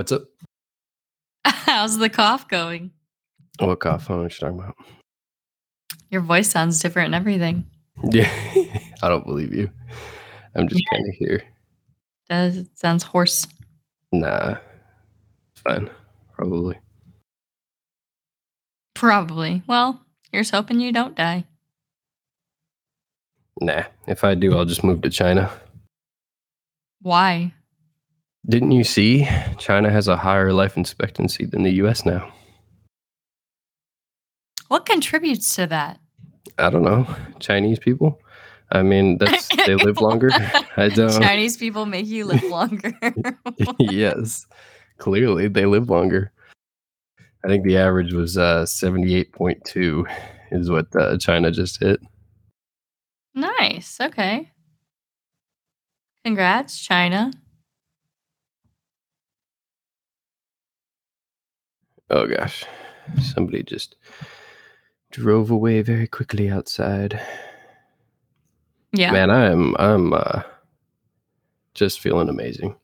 What's up? How's the cough going? What cough? I don't know what you're talking about. Your voice sounds different and everything. Yeah, I don't believe you. I'm just kind of here. Does it sounds hoarse? Nah, fine, probably. Probably. Well, here's hoping you don't die. Nah, if I do, I'll just move to China. Why? Didn't you see? China has a higher life expectancy than the US now. What contributes to that? I don't know. Chinese people? I mean, that's they live longer. I don't. Chinese people make you live longer. yes, clearly they live longer. I think the average was uh, 78.2 is what uh, China just hit. nice. Okay. Congrats, China. Oh gosh, somebody just drove away very quickly outside. Yeah. Man, I'm I'm uh, just feeling amazing.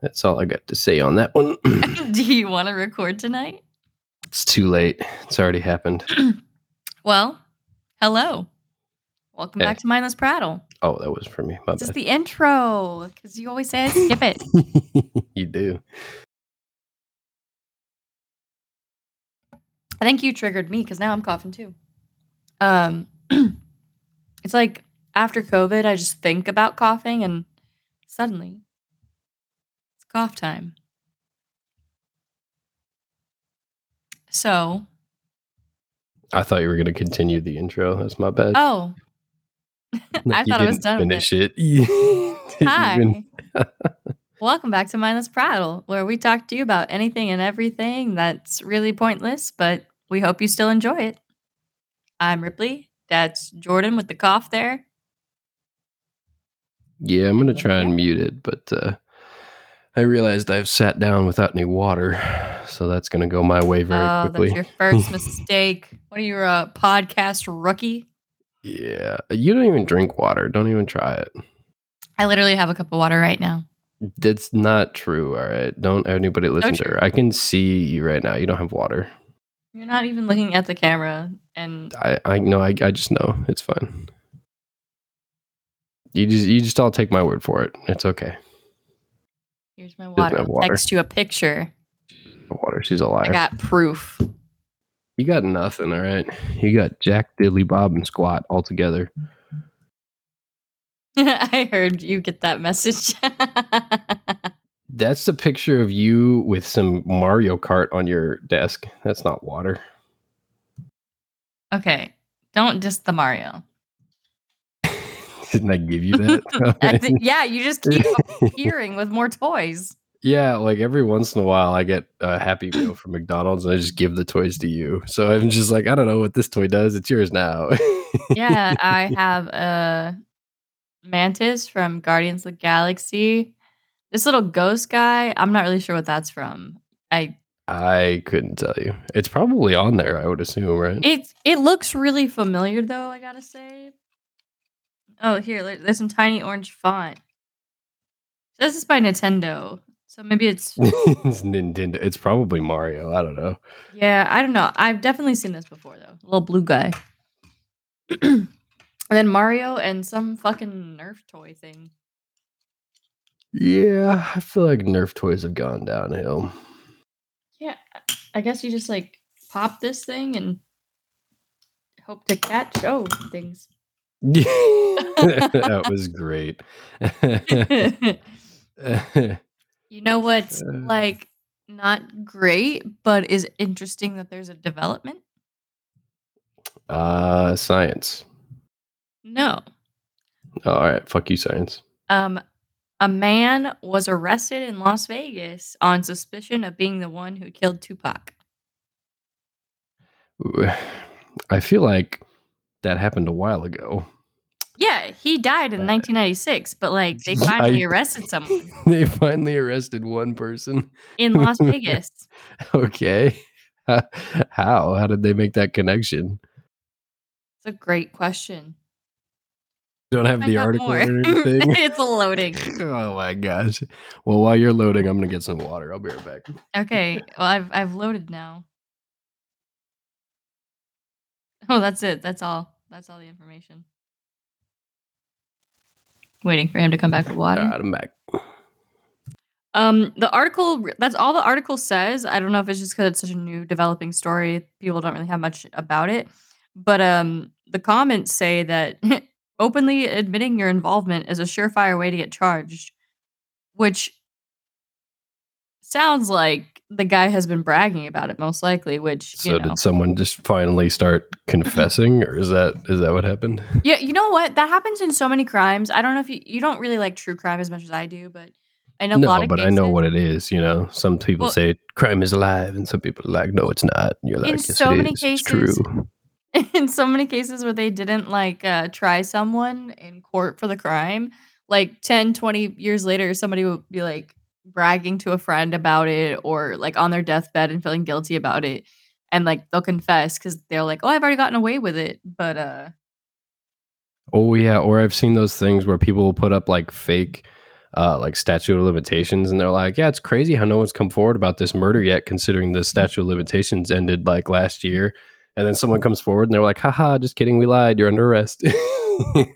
That's all I got to say on that one. Do you want to record tonight? it's too late. It's already happened. Well, hello. Welcome Hey. back to Mindless Prattle. Oh, that was for me. My This is the intro because you always say I skip it. you do. I think you triggered me because now I'm coughing too. Um, it's like after COVID, I just think about coughing, and suddenly it's cough time. So, I thought you were going to continue the intro. That's my bad. oh, I thought I was done with Finish it. You hi. even- Welcome back to Mindless Prattle, where we talk to you about anything and everything that's really pointless, but we hope you still enjoy it. I'm Ripley. That's Jordon with the cough there. Yeah, I'm gonna try and mute it, but uh, I realized I've sat down without any water, so that's gonna go my way very oh, quickly. that's your first mistake. What are you, a podcast rookie? Yeah, you don't even drink water. Don't even try it. I literally have a cup of water right now. That's not true. All right, don't anybody listen to her. I can see you right now. You don't have water. You're not even looking at the camera, and I I know. I I just know. It's fine. You just you just all take my word for it. It's okay. here's my water. water. Text you a picture. Water. She's a liar. I got proof. you got nothing. All right. You got Jack Diddley Bob and Squat all together. I heard you get that message. That's the picture of you with some Mario Kart on your desk. That's not water. okay, don't just the Mario. Didn't I give you that? I yeah, you just keep appearing with more toys. yeah, like every once in a while, I get a Happy Meal from McDonald's, and I just give the toys to you. So I'm just like, I don't know what this toy does. It's yours now. Yeah, I have a mantis from Guardians of the Galaxy. This little ghost guy, I'm not really sure what that's from. I I couldn't tell you. It's probably on there. I would assume, right? it it looks really familiar though. I gotta say. Oh, here there's some tiny orange font. This is by Nintendo, so maybe it's it's Nintendo. It's probably Mario. I don't know. Yeah, I don't know. I've definitely seen this before though. Little blue guy. and then Mario and some fucking Nerf toy thing. Yeah, I feel like Nerf toys have gone downhill. Yeah, I guess you just like pop this thing and hope to catch oh things. that was great. you know what's like not great, but is interesting that there's a development? uh, science. No. All right, fuck you, science. Um a man was arrested in Las Vegas on suspicion of being the one who killed Tupac. I feel like that happened a while ago. Yeah, he died in Uh, 1996, but like they I- finally arrested someone they finally arrested one person. in Las Vegas. Okay. How? How did they make that connection? It's a great question. Don't have I the article more. or anything. it's loading. oh my gosh. Well, while you're loading, I'm gonna get some water. I'll be right back. Okay, well I've I've loaded now. Oh, that's it. That's all. That's all the information. Waiting for him to come back with water. Right, I'm back. Um, the article that's all the article says. I don't know if it's just because it's such a new developing story. People don't really have much about it. But um the comments say that openly admitting your involvement is a surefire way to get charged, which sounds like the guy has been bragging about it most likely, which So you know. did someone just finally start confessing, or is that is that what happened? Yeah, you know what? That happens in so many crimes. I don't know if you you don't really like true crime as much as I do, but I know a lot No, of but cases, I know what it is. You know, some people Well- say crime is alive, and some people are like, no, it's not. And you're like, In yes, so many is. It's true. cases- in so many cases where they didn't like uh, try someone in court for the crime, like 10, 20 years later, somebody would be like bragging to a friend about it or like on their deathbed and feeling guilty about it. And like they'll confess because they're like, oh, I've already gotten away with it. But uh, Oh yeah, or I've seen those things where people will put up like fake uh like statute of limitations and they're like, Yeah, it's crazy how no one's come forward about this murder yet, considering the statute of limitations ended like last year. And then someone comes forward and they're like, haha, just kidding, we lied, you're under arrest. Have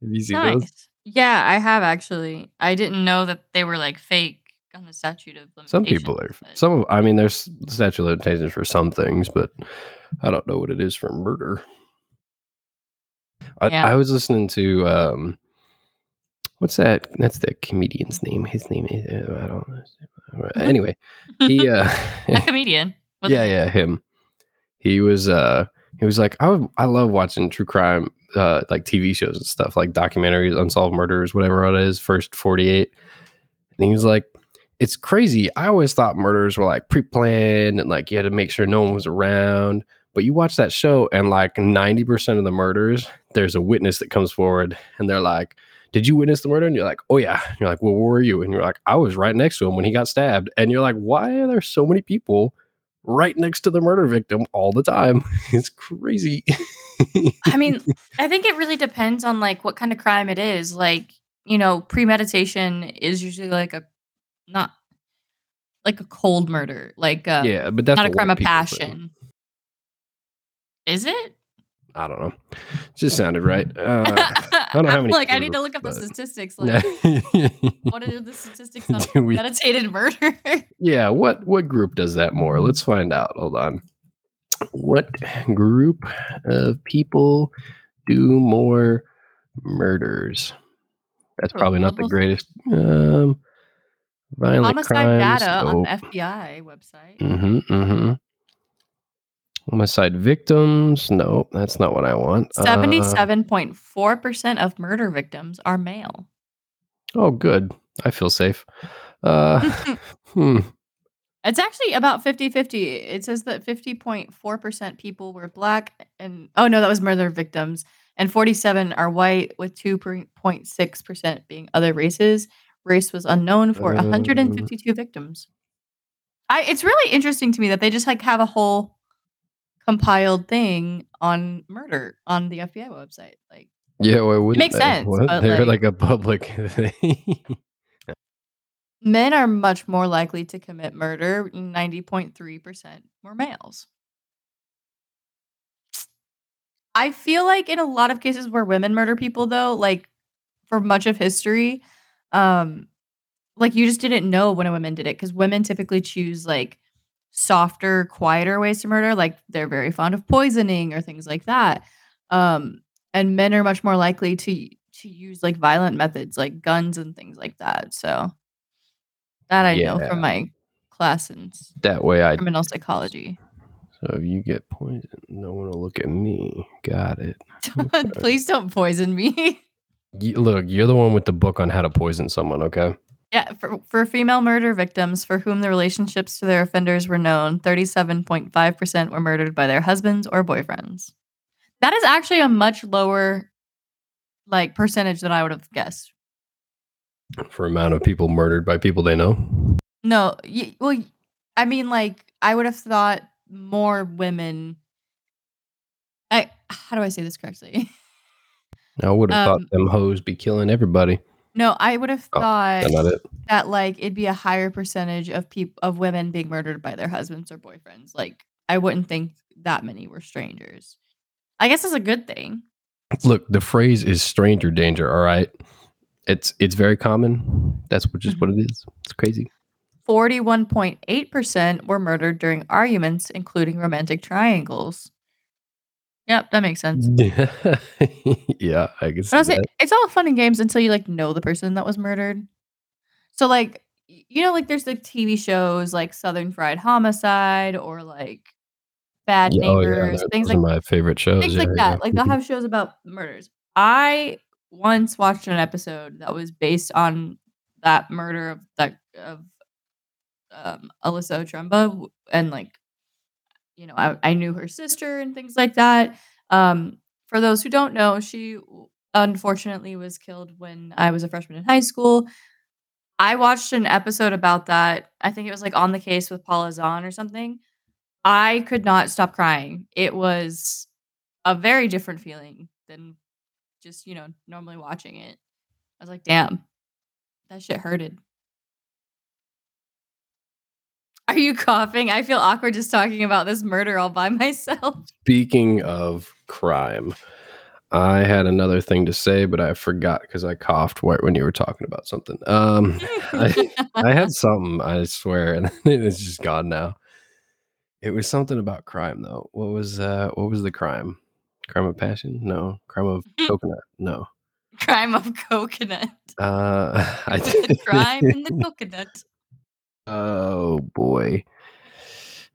you seen those? nice. Yeah, I have actually. I didn't know that they were like fake on the statute of limitations. Some people are some of I mean there's statute of limitations for some things, but I don't know what it is for murder. I, Yeah. I was listening to um what's that that's the comedian's name. His name is I don't know. Anyway, he uh a comedian. What's yeah, yeah, him. He was uh he was like I I love watching true crime uh like TV shows and stuff like documentaries, unsolved murders, whatever it is, first 48. And he was like it's crazy. I always thought murders were like pre-planned and like you had to make sure no one was around. But you watch that show and like 90% of the murders, there's a witness that comes forward and they're like, Did you witness the murder? And you're like, Oh yeah. And you're like, Well, where were you? And you're like, I was right next to him when he got stabbed. And you're like, Why are there so many people right next to the murder victim all the time? It's crazy. I mean, I think it really depends on like what kind of crime it is. Like, you know, premeditation is usually like a not like a cold murder, like uh, yeah, but that's not a crime of passion. Is it? I don't know. It just sounded right. Uh, I don't have any like I need to look up the statistics. Like, what are the statistics on we- meditated murder? Yeah, what what group does that more? Let's find out. Hold on. What group of people do more murders? That's probably not the greatest. Um, violent Homicide crimes. data on the FBI website. Mm-hmm, mm-hmm. Homicide victims. No, that's not what I want. Uh, Seventy-seven point four percent of murder victims are male. oh, good. I feel safe. Uh, hmm. It's actually about 50 50. It says that 50.4% people were black, and oh no, that was murder victims, and 47 are white, with 2.6% being other races. Race was unknown for Um. 152 victims. I, it's really interesting to me that they just like have a whole compiled thing on murder on the FBI website. Like, Yeah, why wouldn't makes sense? They're like- like a public thing. men are much more likely to commit murder. 90.3% were males. I feel like in a lot of cases where women murder people though, like for much of history, um like you just didn't know when a woman did it cuz women typically choose like softer, quieter ways to murder, like they're very fond of poisoning or things like that. Um and men are much more likely to to use like violent methods like guns and things like that. So that I know from my class in that way I criminal psychology. so if you get poisoned, no one will look at me. Got it. Please don't poison me. You, look, you're the one with the book on how to poison someone, okay? Yeah, for, for female murder victims for whom the relationships to their offenders were known, 37.5% were murdered by their husbands or boyfriends. That is actually a much lower like percentage than I would have guessed. For amount of people murdered by people they know. No, y- well, I mean, like I would have thought more women. I how do I say this correctly? I would have thought Um, them hoes be killing everybody. No, I would have Oh, thought it. that like it'd be a higher percentage of peop of women being murdered by their husbands or boyfriends. Like I wouldn't think that many were strangers. I guess it's a good thing. Look, the phrase is stranger danger. All right, it's it's very common. That's what, just what mm-hmm. it is. It's crazy. 41.8% were murdered during arguments, including romantic triangles. Yep, that makes sense. yeah, I can see But I that. it's all fun and games until you like know the person that was murdered. So like you know, like there's like TV shows like Southern Fried Homicide or like Bad Yeah, oh yeah, Neighbors, things those like are my favorite shows. things yeah, like yeah. that. Like they'll have shows about murders. I once watched an episode that was based on that murder of that of um, Alyssa Trumba, and like you know, I, I knew her sister and things like that. Um, for those who don't know, she unfortunately was killed when I was a freshman in high school. I watched an episode about that. I think it was like on the case with Paula Zahn or something. I could not stop crying. It was a very different feeling than just, you know, normally watching it. I was like, damn, that shit hurted. Are you coughing? I feel awkward just talking about this murder all by myself. Speaking of crime, I had another thing to say, but I forgot because I coughed right when you were talking about something. Um, I, I had something, I swear, and it's just gone now. It was something about crime, though. What was uh, what was the crime? Crime of passion? No. Crime of coconut? No. Crime of coconut. Uh, I the crime in the coconut. Oh boy.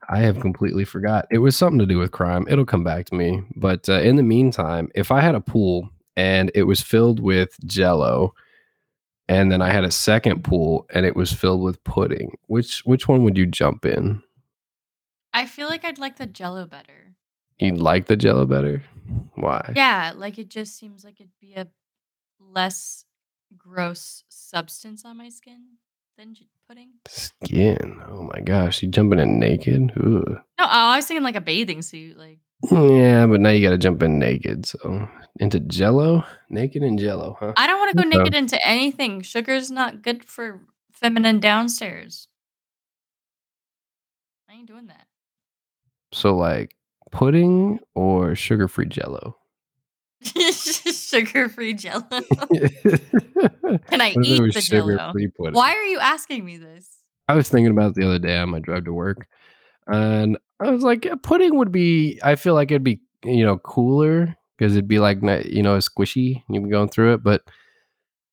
I have completely forgot. It was something to do with crime. It'll come back to me. But uh, in the meantime, if I had a pool and it was filled with jello and then I had a second pool and it was filled with pudding, which which one would you jump in? I feel like I'd like the jello better. You'd like the jello better? Why? Yeah, like it just seems like it'd be a less gross substance on my skin pudding. Skin. Oh my gosh. You jumping in naked? Ugh. No, oh, I was thinking like a bathing suit. Like, Yeah, but now you gotta jump in naked. So into jello? Naked in jello, huh? I don't want to go Okay. naked into anything. Sugar's not good for feminine downstairs. I ain't doing that. So like pudding or sugar-free jello? Sugar-free jello. Can I eat the Jell-O? sugar-free pudding? Why are you asking me this? I was thinking about it the other day on my drive to work, and I was like, yeah, pudding would be. I feel like it'd be you know cooler because it'd be like you know squishy. You'd be going through it, but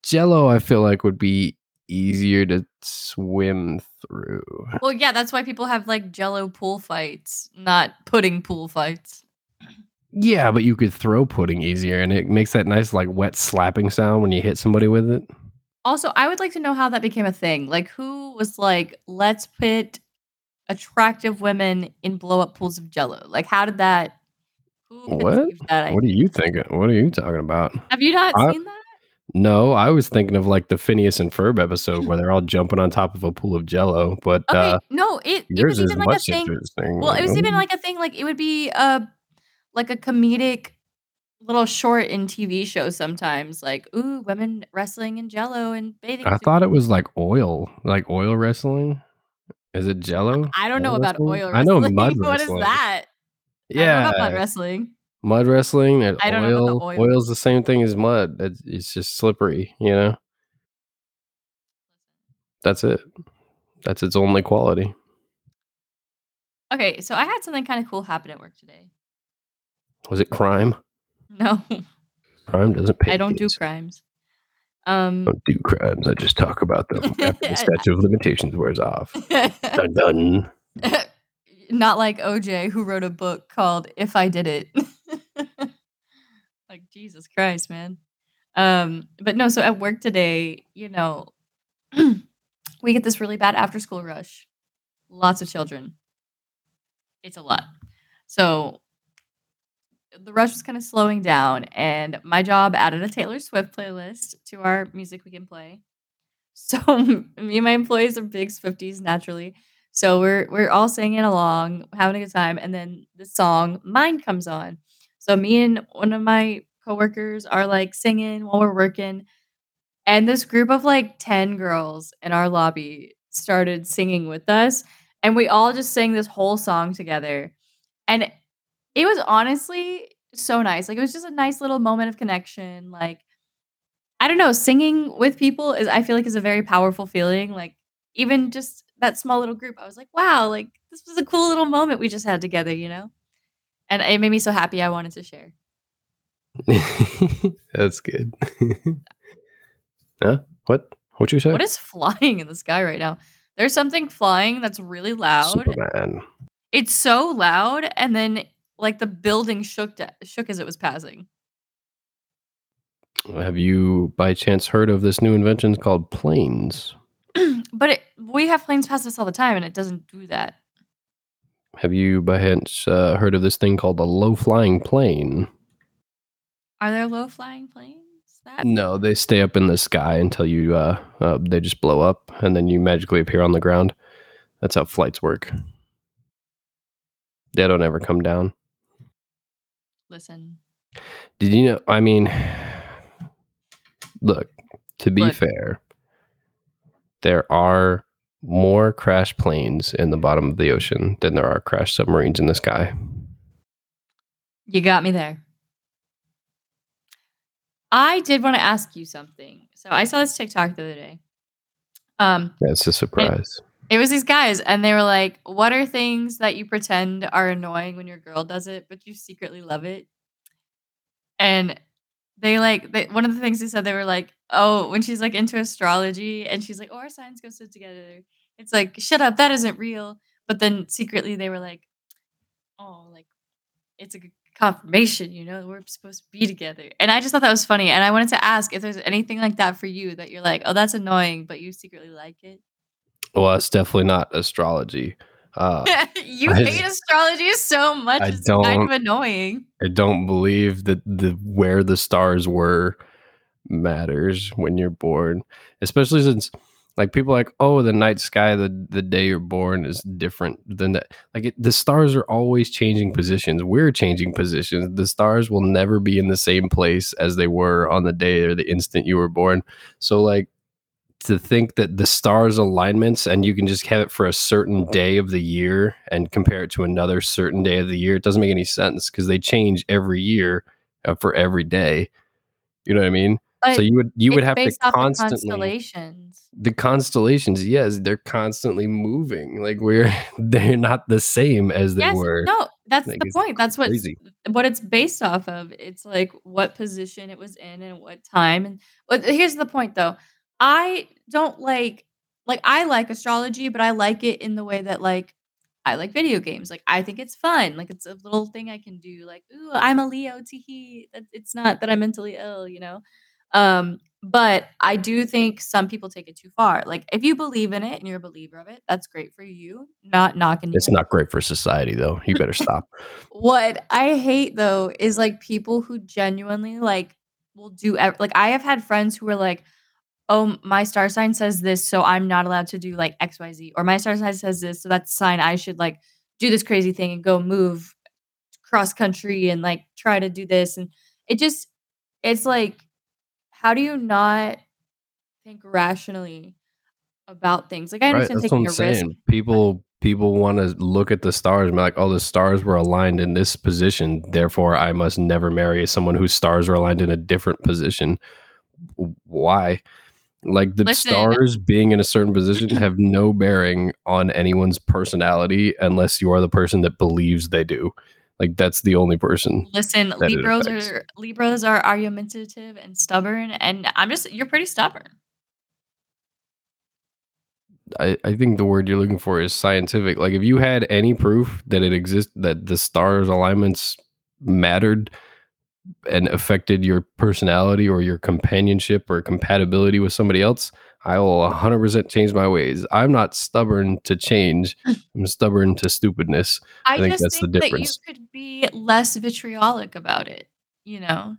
Jello, I feel like would be easier to swim through. Well, yeah, that's why people have like jello pool fights, not pudding pool fights. Yeah, but you could throw pudding easier, and it makes that nice like wet slapping sound when you hit somebody with it. Also, I would like to know how that became a thing. Like, who was like, let's put attractive women in blow up pools of jello? Like, how did that? Who What? that What are you thinking? What are you talking about? Have you not I- seen that? No, I was thinking of like the Phineas and Ferb episode where they're all jumping on top of a pool of Jello. But Okay, uh, no, it, it was even like a thing. Well, it was even like a thing. Like, it would be a like a comedic little short in TV shows sometimes. Like, ooh, women wrestling in jello and bathing. I suits. thought it was like oil, like oil wrestling. Is it Jello? I don't know about wrestling? oil I know wrestling. mud what is wrestling. that? I don't know Yeah, about mud wrestling. mud wrestling and I don't know oil. the oil. Oil's the same thing as mud. It's, it's just slippery, you know. That's it. That's its only quality. Okay, so I had something kind of cool happen at work today. Was it crime? No, Crime doesn't pay. I don't do crimes. Um, don't do crimes. I just talk about them after the statute of limitations wears off. Dun dun. not like OJ who wrote a book called If I Did It. like Jesus Christ, man. Um, but no, so at work today, you know, we get this really bad after school rush. Lots of children. It's a lot. So the rush was kind of slowing down, and my job added a Taylor Swift playlist to our music we can play. So me and my employees are big Swifties naturally. So we're we're all singing along, having a good time, and then the song "Mine" comes on. So me and one of my coworkers are like singing while we're working. And this group of like 10 girls in our lobby started singing with us. And we all just sang this whole song together. And it was honestly so nice. Like it was just a nice little moment of connection. Like, I don't know, singing with people is I feel like is a very powerful feeling. Like even just that small little group, I was like, wow, like this was a cool little moment we just had together, you know? And it made me so happy I wanted to share. That's good. huh? What? What you say? What is flying in the sky right now? There's something flying that's really loud. Superman. It's so loud, and then like the building shook shook as it was passing. Have you by chance heard of this new invention called planes? but it, we have planes pass us all the time, and it doesn't do that. Have you by chance uh, heard of this thing called a low flying plane? Are there low flying planes? That no, they stay up in the sky until you uh, uh, they just blow up, and then you magically appear on the ground. That's how flights work. They don't ever come down. Listen. Did you know? I mean, look. To be look. fair, there are more crash planes in the bottom of the ocean than there are crash submarines in the sky. You got me there. I did want to ask you something. So I saw this TikTok the other day. Um, it's a surprise. It was these guys, and they were like, "What are things that you pretend are annoying when your girl does it, but you secretly love it?" And they like they, one of the things they said they were like, "Oh, when she's like into astrology, and she's like, oh, our signs go so together." It's like, shut up, that isn't real. But then secretly they were like, "Oh, like it's a confirmation, you know, we're supposed to be together. And I just thought that was funny. And I wanted to ask if there's anything like that for you that you're like, oh, that's annoying, but you secretly like it. Well, it's definitely not astrology. Uh, you I, hate astrology so much. I it's kind of annoying. I don't believe that the where the stars were matters when you're born, especially since like people like, oh, the night sky, the the day you're born is different than that. Like it, the stars are always changing positions. We're changing positions. The stars will never be in the same place as they were on the day or the instant you were born. So like to think that the stars alignments and you can just have it for a certain day of the year and compare it to another certain day of the year, it doesn't make any sense because they change every year uh, for every day. You know what I mean? But so you would you would have to constantly constellations. The constellations, yes, they're constantly moving. Like we're they're not the same as they yes, were. No, that's like the point. That's what what it's based off of. It's like what position it was in and what time. And but here's the point though. I don't like like I like astrology, but I like it in the way that like I like video games. Like I think it's fun. Like it's a little thing I can do. Like, ooh, I'm a Leo. Teehee. It's not that I'm mentally ill, you know. Um, but I do think some people take it too far. Like if you believe in it and you're a believer of it, that's great for you. Not knocking It's not great for society though. You better stop. what I hate though is like people who genuinely like will do ev- like I have had friends who are like, "Oh, my star sign says this, so I'm not allowed to do like XYZ." Or my star sign says this, so that's a sign I should like do this crazy thing and go move cross country and like try to do this and it just it's like how do you not think rationally about things? Like I understand right, taking a saying. risk. People people want to look at the stars and be like, oh, the stars were aligned in this position, therefore I must never marry someone whose stars are aligned in a different position. Why? Like the Listen. stars being in a certain position have no bearing on anyone's personality unless you are the person that believes they do. Like that's the only person. Listen, Libras are Libras are argumentative and stubborn, and I'm just you're pretty stubborn. I, I think the word you're looking for is scientific. Like if you had any proof that it exists that the stars alignments mattered and affected your personality or your companionship or compatibility with somebody else, I will 100% change my ways. I'm not stubborn to change. I'm stubborn to stupidness. I, I think that's think the difference. That you could be less vitriolic about it, you know.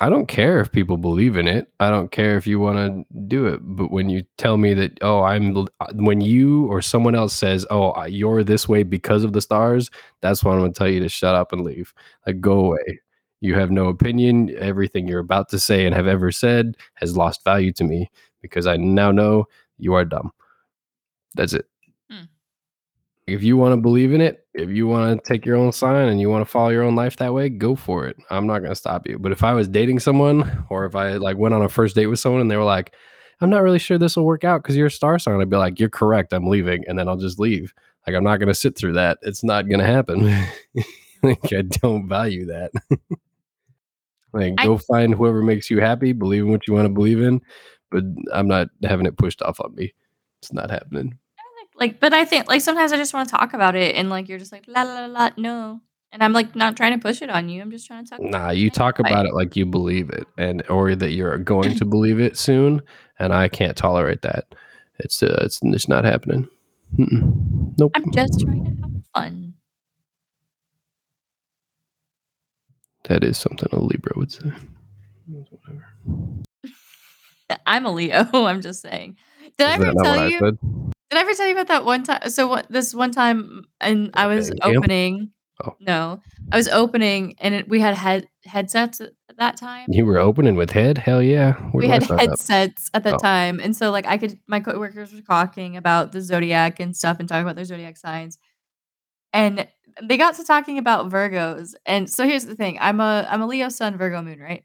I don't care if people believe in it. I don't care if you want to do it. But when you tell me that, oh, I'm, uh, when you or someone else says, oh, you're this way because of the stars, that's when I'm going to tell you to shut up and leave. Like, go away You have no opinion. Everything you're about to say and have ever said has lost value to me because I now know you are dumb. That's it. Hmm. If you want to believe in it, if you want to take your own sign and you want to follow your own life that way, go for it. I'm not going to stop you. But if I was dating someone or if I like went on a first date with someone and they were like, I'm not really sure this will work out because you're a star sign, I'd be like, You're correct. I'm leaving. And then I'll just leave. Like, I'm not going to sit through that. It's not going to happen. like, I don't value that. like, I- go find whoever makes you happy, believe in what you want to believe in. But I'm not having it pushed off on me. It's not happening. Like, but I think like sometimes I just want to talk about it, and like you're just like la la la, la no, and I'm like not trying to push it on you. I'm just trying to talk. Nah, you talk about it like you believe it, and or that you're going to believe it soon, and I can't tolerate that. It's uh, it's it's not happening. Mm-mm. Nope. I'm just trying to have fun. That is something a Libra would say. Whatever. I'm a Leo. I'm just saying. Did I ever tell you? Did I ever tell you about that one time? So what? This one time, and I was opening. Oh. No, I was opening, and it, we had head headsets at that time. You were opening with head? Hell yeah. Where we had sign up? headsets at that Oh. time, and so like I could, my coworkers were talking about the zodiac and stuff, and talking about their zodiac signs, and they got to talking about Virgos. And so here's the thing: I'm a I'm a Leo Sun, Virgo Moon, right?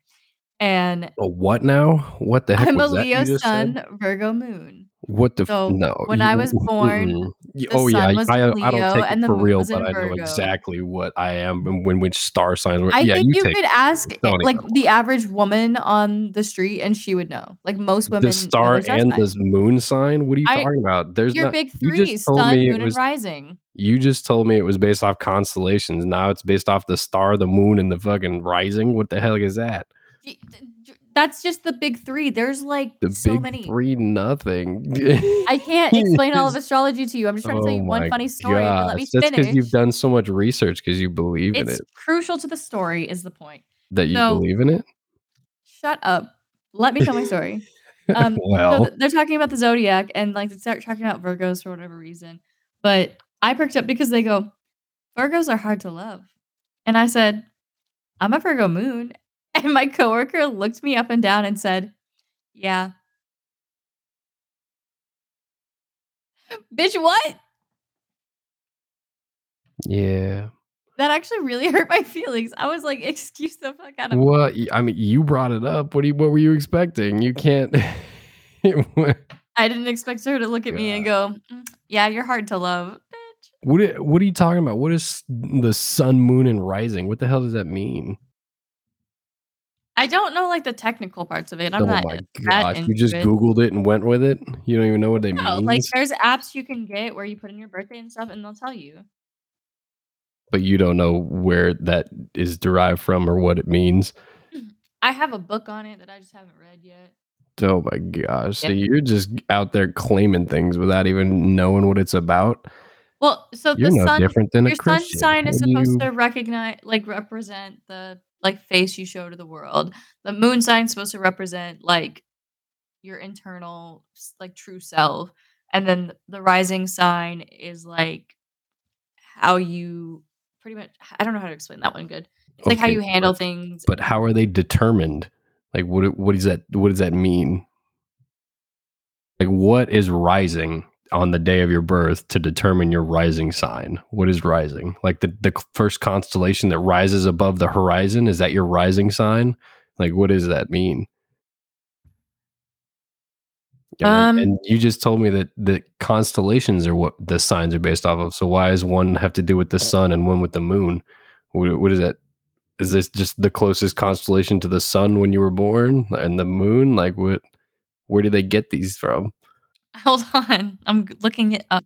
And A what now? What the heck I'm a was that you Leo? Sun, Virgo Moon. What the f- So, no? when I was born, the oh yeah, I, in I Leo don't take and it for real, but I know exactly what I am and when which star signs were. I yeah, think you you, could ask like the average woman on the street, and she would know. Like most women, the star and the moon sign. What are you I- talking about? There's your not. big you three: just told sun, me moon, was- and rising. You just told me it was based off constellations. Now it's based off the star, the moon, and the fucking rising. What the hell is that? Y- th- j- That's just the big three. There's like The so big many. three, nothing. I can't explain all of astrology to you. I'm just trying to tell you one funny story. Let me That's finish. because you've done so much research because you believe in it's it. crucial to the story. Is the point? That you so- believe in it. Shut up. Let me tell my story. Um, well, th- they're talking about the zodiac and like they start talking about Virgos for whatever reason. But I perked up because they go, Virgos are hard to love. And I said, I'm a Virgo moon. And my coworker looked me up and down and said, Yeah. Bitch, what? yeah. That actually really hurt my feelings. I was like, excuse the fuck out of me. What? I mean, you brought it up. What do you, What were you expecting? You can't. I didn't expect her to look at me and go, "Mm, Yeah, you're hard to love. Bitch. What what are you talking about? What is the sun, moon, and rising? What the hell does that mean? I don't know like the technical parts of it. I'm oh not my gosh! You just it. googled it and went with it. You don't even know what they No, mean. like there's apps you can get where you put in your birthday and stuff, and they'll tell you. but you don't know where that is derived from or what it means. Mm-hmm. I have a book on it that I just haven't read yet. Oh my gosh! So you're just out there claiming things without even knowing what it's about. Well, so You're the no sun, different than a your sun sign is supposed you- to recognize, like, represent the like face you show to the world. The moon sign is supposed to represent like your internal, like, true self, and then the rising sign is like how you pretty much. I don't know how to explain that one good. It's like how you handle but- things. But how are they determined? Like what what is that what does that mean? Like what is rising on the day of your birth to determine your rising sign? What is rising? Like the, the first constellation that rises above the horizon, is that your rising sign? Like what does that mean? Yeah, Um, and you just told me that the constellations are what the signs are based off of. So why does one have to do with the sun and one with the moon? What, what is that? Is this just the closest constellation to the sun when you were born and the moon? Like what? Where do they get these from? Hold on, I'm looking it up.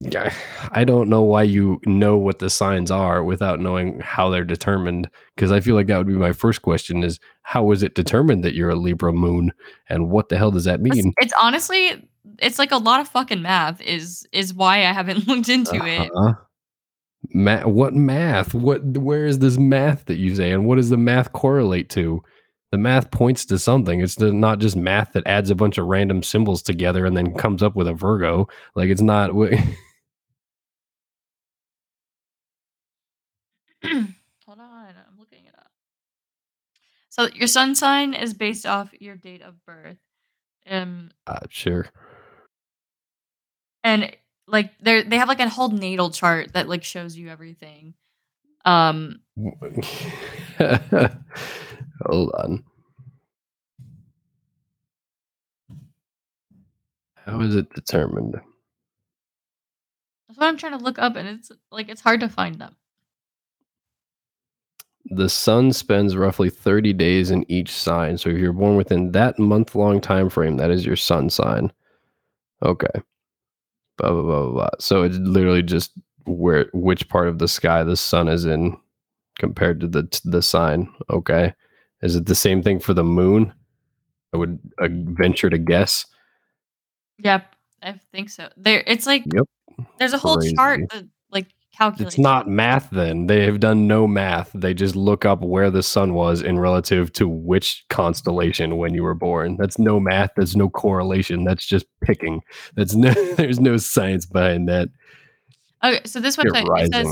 Yeah, I don't know why you know what the signs are without knowing how they're determined. Because I feel like that would be my first question: is how is it determined that you're a Libra moon, and what the hell does that mean? it's honestly, it's like a lot of fucking math. Is is why I haven't looked into it. Uh-huh. Ma- what math? What? Where is this math that you say, and what does the math correlate to? The math points to something. It's the, not just math that adds a bunch of random symbols together and then comes up with a Virgo. Like it's not. Hold on, I'm looking it up. So your sun sign is based off your date of birth. Um, Uh, sure. and like they they have like a whole natal chart that like shows you everything. Um, Hold on. How is it determined? that's what I'm trying to look up, and it's like it's hard to find them. The sun spends roughly 30 days in each sign. So if you're born within that month long time frame, that is your sun sign. Okay. Blah blah blah blah. blah. So it's literally just where which part of the sky the sun is in compared to the the sign. Okay. Is it the same thing for the moon? I would uh, venture to guess. Yep, I think so. There, it's like Yep. there's a whole chart that like calculates. It's not math then. They have done no math. They just look up where the sun was in relative to which constellation when you were born. That's no math. There's no correlation. That's just picking. That's no there's no science behind that. Okay, so this website it says.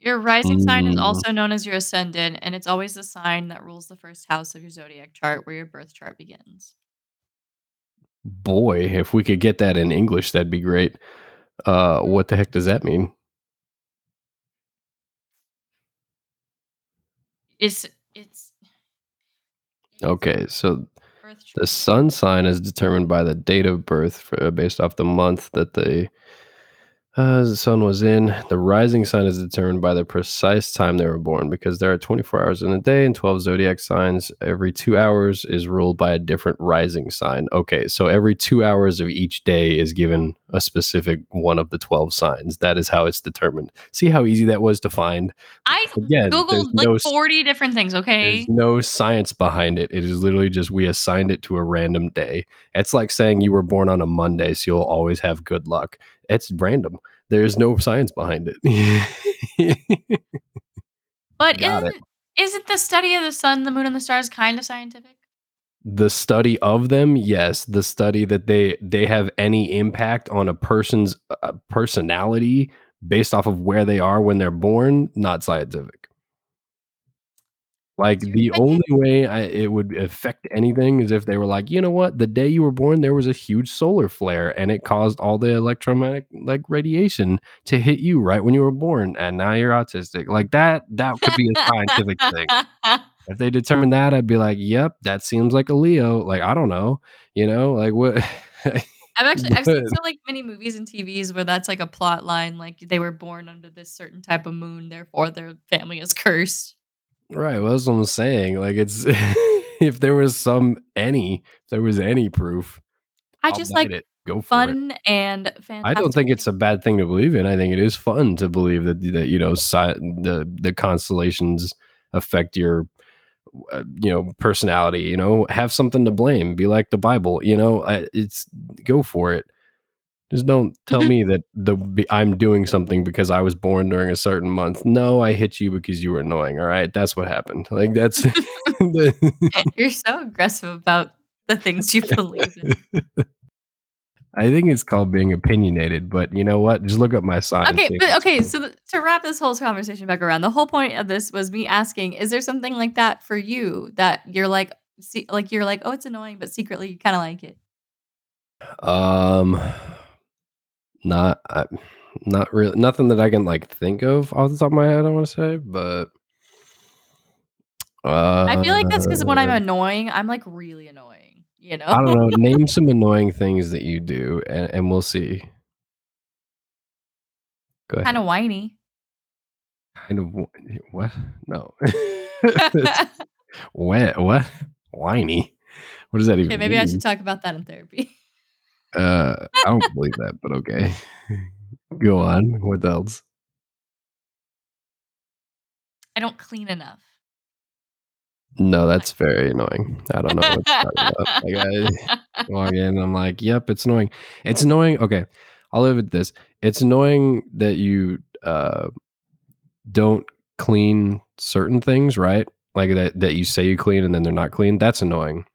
Your rising sign is Mm. also known as your ascendant, and it's always the sign that rules the first house of your zodiac chart, where your birth chart begins. Boy, if we could get that in English, that'd be great. Uh what the heck does that mean? It's it's Okay, so birth chart. the sun sign is determined by the date of birth for, based off the month that the uh, the sun was in. The rising sign is determined by the precise time they were born because there are 24 hours in a day and 12 zodiac signs. Every two hours is ruled by a different rising sign. Okay, so every two hours of each day is given a specific one of the 12 signs. That is how it's determined. See how easy that was to find? I Again, googled like no forty different things. Okay, There's no science behind it. It is literally just we assigned it to a random day. It's like saying you were born on a Monday, so you'll always have good luck. It's random. There's no science behind it. but got it. isn't isn't the study of the sun, the moon, and the stars kind of scientific? the study of them, yes, the study that they they have any impact on a person's uh, personality based off of where they are when they're born, not scientific. Like the only way I, it would affect anything is if they were like, you know what, the day you were born, there was a huge solar flare and it caused all the electromagnetic like radiation to hit you right when you were born, and now you're autistic. Like that, that could be a scientific thing. If they determined that, I'd be like, yep, that seems like a Leo. Like I don't know, you know, like what. I've actually I've seen some like many movies and TVs where that's like a plot line, like they were born under this certain type of moon, therefore their family is cursed. Right. Well, that's what I'm saying. Like it's if there was some any, if there was any proof, I I'll just like it. Go for it. fun and fantastic. I don't think it's a bad thing to believe in. I think it is fun to believe that that you know sci- the the constellations affect your uh, you know personality. You know, have something to blame. Be like the Bible. You know, I, it's go for it. Just don't tell me that the I'm doing something because I was born during a certain month. No, I hit you because you were annoying. All right, that's what happened. Like that's. the- You're so aggressive about the things you believe in. I think it's called being opinionated, but you know what? Just look up my sign. Okay, but okay, so to wrap this whole conversation back around, the whole point of this was me asking, is there something like that for you that you're like, see, like you're like, oh, it's annoying, but secretly you kind of like it. Um, not, I, not really, nothing that I can like think of off the top of my head. I want to say, but uh, I feel like that's because when I'm annoying, I'm like really annoying, you know? I don't know. Name some annoying things that you do, and, and we'll see. Go ahead. kind of whiny. kind of wh- what? No. what? What? Whiny. What does that even okay, maybe I should talk about that in therapy. Uh, I don't believe that, but okay. Go on. What else? I don't clean enough. No, that's very annoying. I don't know what talking about. Like I log in, I'm like, yep, it's annoying. It's annoying. Okay, I'll live with this. It's annoying that you uh don't clean certain things, right? Like that that you say you clean and then they're not clean. That's annoying.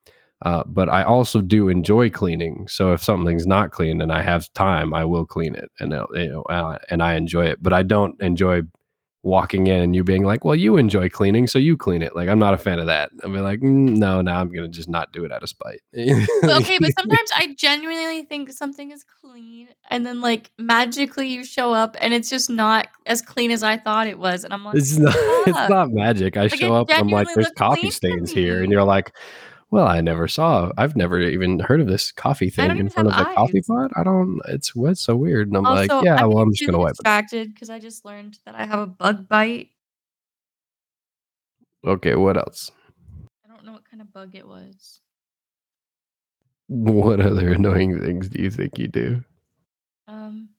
Uh, but I also do enjoy cleaning. So if something's not clean and I have time, I will clean it, and it'll- you know, uh, and I enjoy it. But I don't enjoy walking in and you being like, "Well, you enjoy cleaning, so you clean it." Like I'm not a fan of that. I'm like, mm, no, now I'm gonna just not do it out of spite. okay, but sometimes I genuinely think something is clean, and then like magically you show up and it's just not as clean as I thought it was, and I'm like, it's not, it's not magic. I like, show up, I'm like, "There's coffee stains here," and you're like, well, I never saw. I've never even heard of this coffee thing in front of the coffee pot. I don't. It's what's so weird. And I'm also, like, yeah, I'm well, I'm just gonna wipe distracted because I just learned that I have a bug bite. Okay, what else? I don't know what kind of bug it was. What other annoying things do you think you do? Um,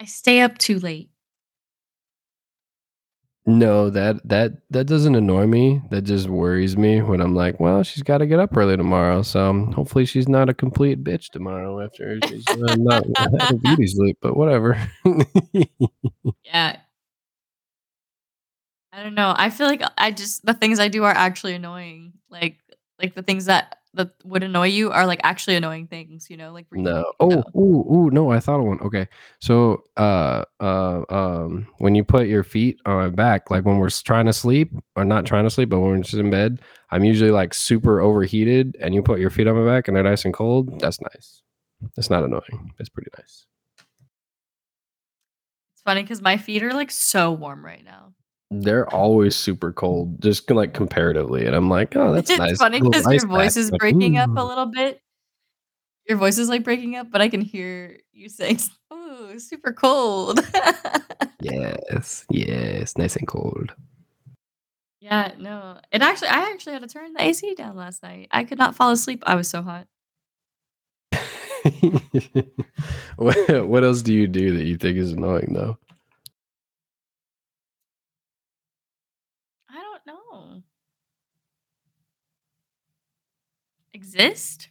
I stay up too late. No, that that that doesn't annoy me. That just worries me when I'm like, well, she's got to get up early tomorrow, so hopefully she's not a complete bitch tomorrow after she's uh, not having beauty sleep. But whatever. yeah, I don't know. I feel like I just the things I do are actually annoying. Like like the things that that would annoy you are like actually annoying things, you know, like no. Oh, ooh, ooh, no, I thought of one. Okay. So, uh, uh, um, when you put your feet on my back, like when we're trying to sleep or not trying to sleep, but when we're just in bed, I'm usually like super overheated and you put your feet on my back and they're nice and cold. That's nice. That's not annoying. It's pretty nice. It's funny because my feet are like so warm right now. They're always super cold, just like comparatively, and I'm like, oh, that's nice. it's nice. funny because your voice is breaking up a little bit. Your voice is like breaking up, but I can hear you saying, "Oh, super cold." yes, yes, nice and cold. Yeah, no. It actually, I actually had to turn the AC down last night. I could not fall asleep. I was so hot. what, what else do you do that you think is annoying though? Exist?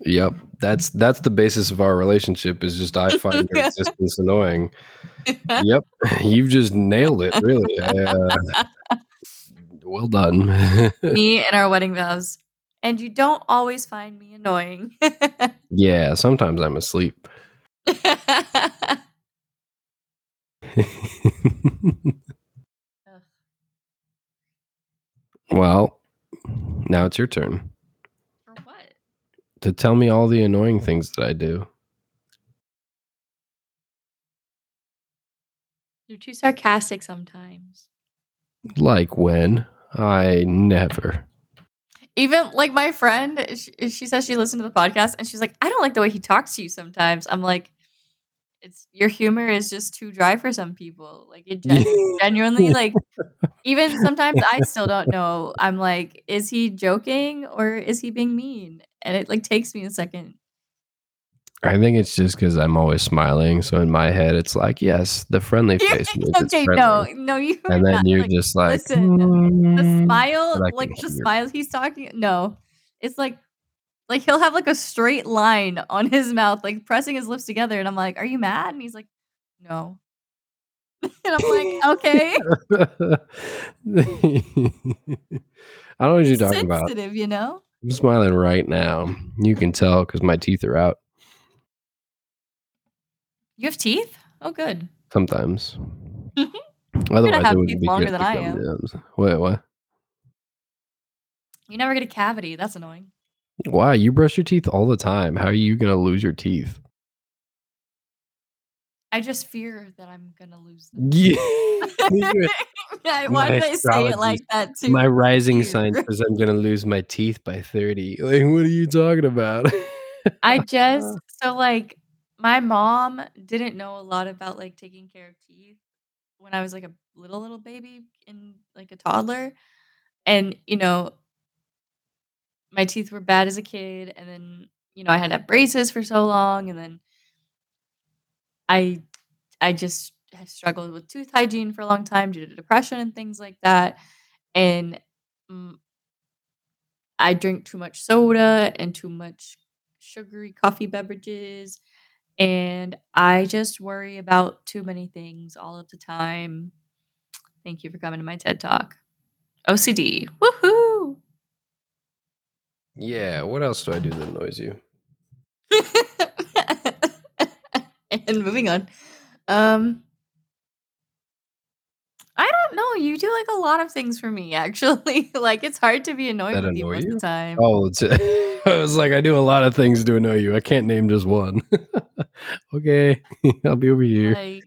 Yep, that's that's the basis of our relationship. Is just I find your existence annoying. Yep, you've just nailed it. Really, uh, well done. me and our wedding vows, and you don't always find me annoying. yeah, sometimes I'm asleep. well, now it's your turn. For what? To tell me all the annoying things that I do. You're too sarcastic sometimes. Like when? I never. Even like my friend, she, she says she listened to the podcast and she's like, I don't like the way he talks to you sometimes. I'm like, it's your humor is just too dry for some people. Like it gen- genuinely like even sometimes I still don't know. I'm like, is he joking or is he being mean? And it like takes me a second. I think it's just because I'm always smiling. So in my head, it's like, yes, the friendly face. okay, no, no, you. And then not, you're like, just like, listen, mm, the smile, like the smile he's talking. No, it's like like he'll have like a straight line on his mouth, like pressing his lips together, and I'm like, "Are you mad?" And he's like, "No." and I'm like, "Okay." I don't know what you're talking about. Sensitive, you know. I'm smiling right now. You can tell because my teeth are out. You have teeth? Oh, good. Sometimes. Otherwise, it would be longer than I am. Wait, what? You never get a cavity. That's annoying. Why? You brush your teeth all the time. How are you going to lose your teeth? I just fear that I'm gonna lose them. Yeah. Why did I say it like that too? My rising sign says I'm gonna lose my teeth by 30. Like, what are you talking about? I just so like my mom didn't know a lot about like taking care of teeth when I was like a little little baby and like a toddler. And you know, my teeth were bad as a kid, and then you know I had to have braces for so long, and then I I just struggled with tooth hygiene for a long time due to depression and things like that, and mm, I drink too much soda and too much sugary coffee beverages, and I just worry about too many things all of the time. Thank you for coming to my TED Talk. OCD. Woohoo! Yeah. What else do I do that annoys you? and moving on. Um, I don't know. You do like a lot of things for me, actually. like it's hard to be annoyed That with you most of the time. Oh, it's I was like, I do a lot of things to annoy you. I can't name just one. okay, I'll be over here. Like,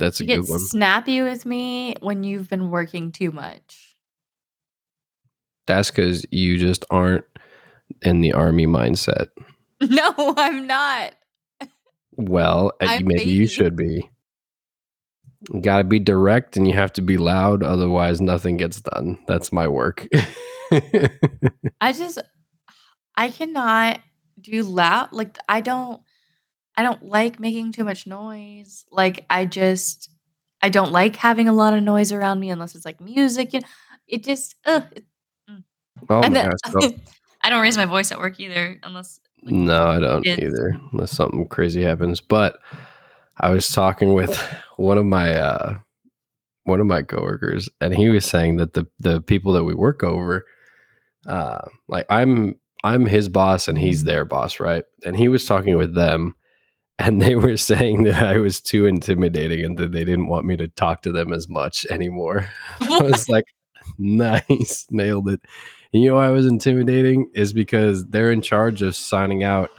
That's a You get good one. snappy with me when you've been working too much. That's because you just aren't in the army mindset. No, I'm not. Well, I'm maybe you should be. You gotta be direct and you have to be loud, otherwise nothing gets done. That's my work. I just I cannot do loud like I don't I don't like making too much noise. Like I just I don't like having a lot of noise around me unless it's like music. You know, it just ugh, it, oh and my then gosh. I don't raise my voice at work either unless like, No, I don't kids. either, unless something crazy happens. But I was talking with one of my uh one of my coworkers, and he was saying that the the people that we work over, uh, like I'm I'm his boss and he's their boss, right? And he was talking with them, and they were saying that I was too intimidating and that they didn't want me to talk to them as much anymore. I was like, nice, nailed it. And you know why I was intimidating is because they're in charge of signing out